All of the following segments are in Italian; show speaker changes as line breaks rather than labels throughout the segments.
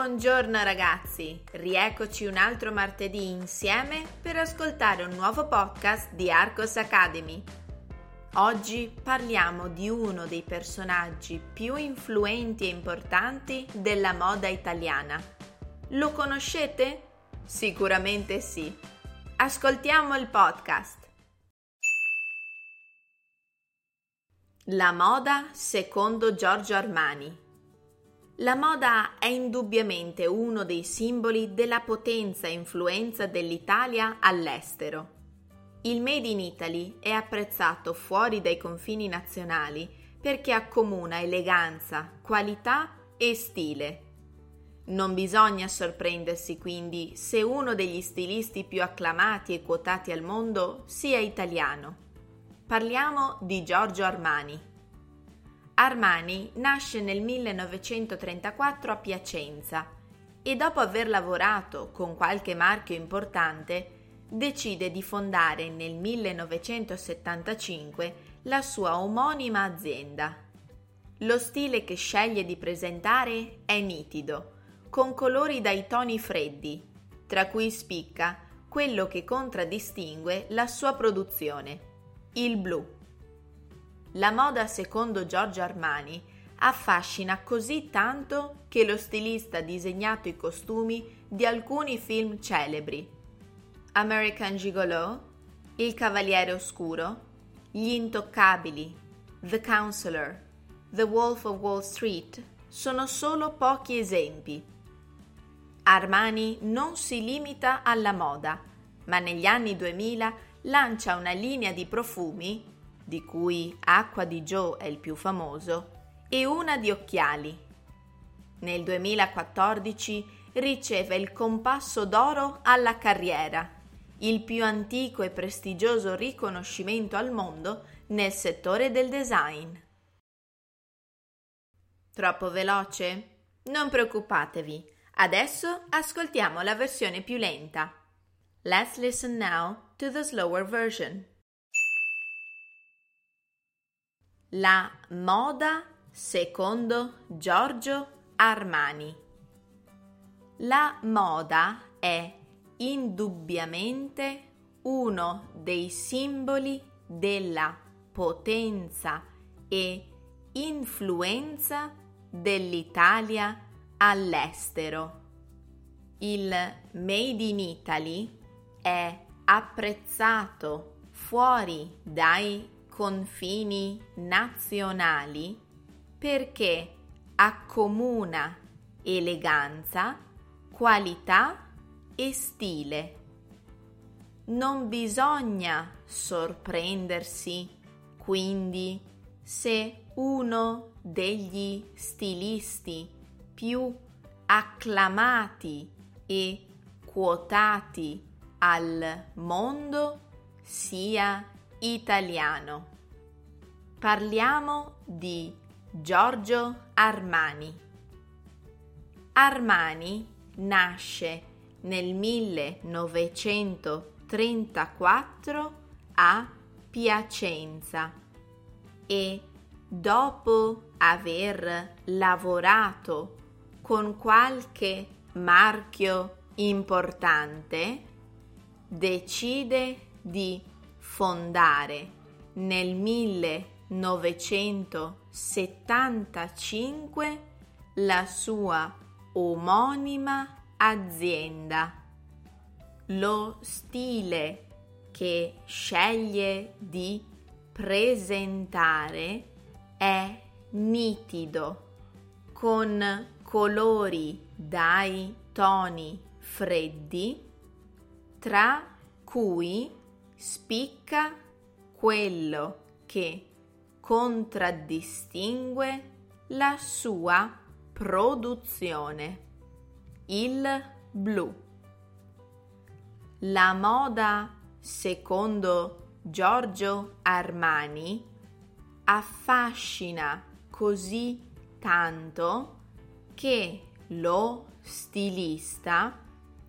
Buongiorno ragazzi, rieccoci un altro martedì insieme per ascoltare un nuovo podcast di Arcos Academy. Oggi parliamo di uno dei personaggi più influenti e importanti della moda italiana. Lo conoscete? Sicuramente sì. Ascoltiamo il podcast. La moda secondo Giorgio Armani la moda è indubbiamente uno dei simboli della potenza e influenza dell'Italia all'estero. Il Made in Italy è apprezzato fuori dai confini nazionali perché accomuna eleganza, qualità e stile. Non bisogna sorprendersi quindi se uno degli stilisti più acclamati e quotati al mondo sia italiano. Parliamo di Giorgio Armani. Armani nasce nel 1934 a Piacenza e dopo aver lavorato con qualche marchio importante decide di fondare nel 1975 la sua omonima azienda. Lo stile che sceglie di presentare è nitido, con colori dai toni freddi, tra cui spicca quello che contraddistingue la sua produzione, il blu. La moda secondo Giorgio Armani affascina così tanto che lo stilista ha disegnato i costumi di alcuni film celebri. American Gigolo, Il Cavaliere Oscuro, Gli Intoccabili, The Counselor, The Wolf of Wall Street sono solo pochi esempi. Armani non si limita alla moda, ma negli anni 2000 lancia una linea di profumi di cui Acqua di Joe è il più famoso, e una di occhiali. Nel 2014 riceve il Compasso d'Oro alla carriera, il più antico e prestigioso riconoscimento al mondo nel settore del design. Troppo veloce? Non preoccupatevi, adesso ascoltiamo la versione più lenta. Let's listen now to the slower version. La moda secondo Giorgio Armani. La moda è indubbiamente uno dei simboli della potenza e influenza dell'Italia all'estero. Il Made in Italy è apprezzato fuori dai confini nazionali perché accomuna eleganza, qualità e stile. Non bisogna sorprendersi quindi se uno degli stilisti più acclamati e quotati al mondo sia italiano. Parliamo di Giorgio Armani. Armani nasce nel 1934 a Piacenza e dopo aver lavorato con qualche marchio importante decide di fondare nel 1975 la sua omonima azienda. Lo stile che sceglie di presentare è nitido, con colori dai toni freddi, tra cui spicca quello che contraddistingue la sua produzione, il blu. La moda, secondo Giorgio Armani, affascina così tanto che lo stilista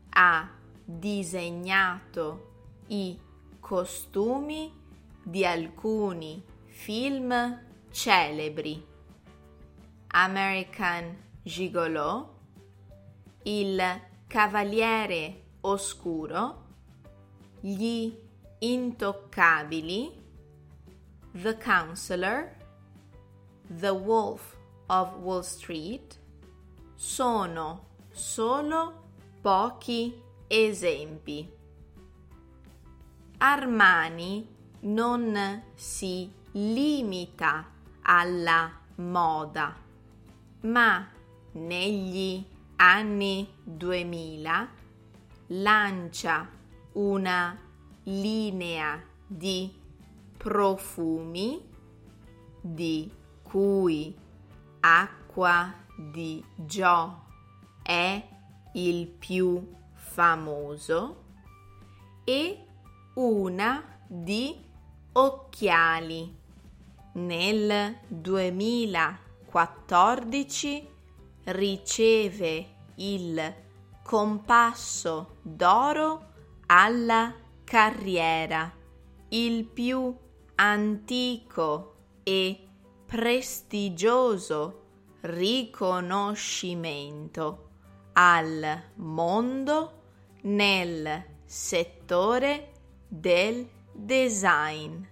ha disegnato i costumi di alcuni film celebri. American Gigolo, il Cavaliere Oscuro, Gli Intoccabili, The Counselor, The Wolf of Wall Street sono solo pochi esempi. Armani non si limita alla moda, ma negli anni 2000 lancia una linea di profumi di cui acqua di Gio è il più famoso e una di occhiali. Nel 2014 riceve il compasso d'oro alla carriera, il più antico e prestigioso riconoscimento al mondo nel settore del design.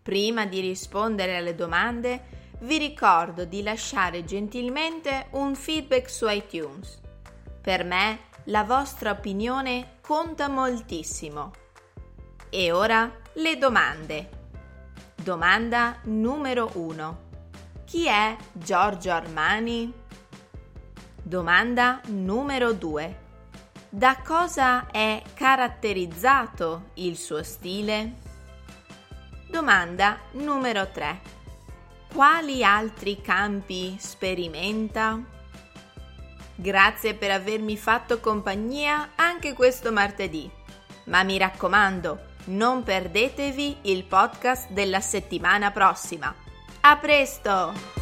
Prima di rispondere alle domande, vi ricordo di lasciare gentilmente un feedback su iTunes. Per me la vostra opinione conta moltissimo. E ora le domande. Domanda numero 1. Chi è Giorgio Armani? Domanda numero 2. Da cosa è caratterizzato il suo stile? Domanda numero 3. Quali altri campi sperimenta? Grazie per avermi fatto compagnia anche questo martedì. Ma mi raccomando, non perdetevi il podcast della settimana prossima. A presto!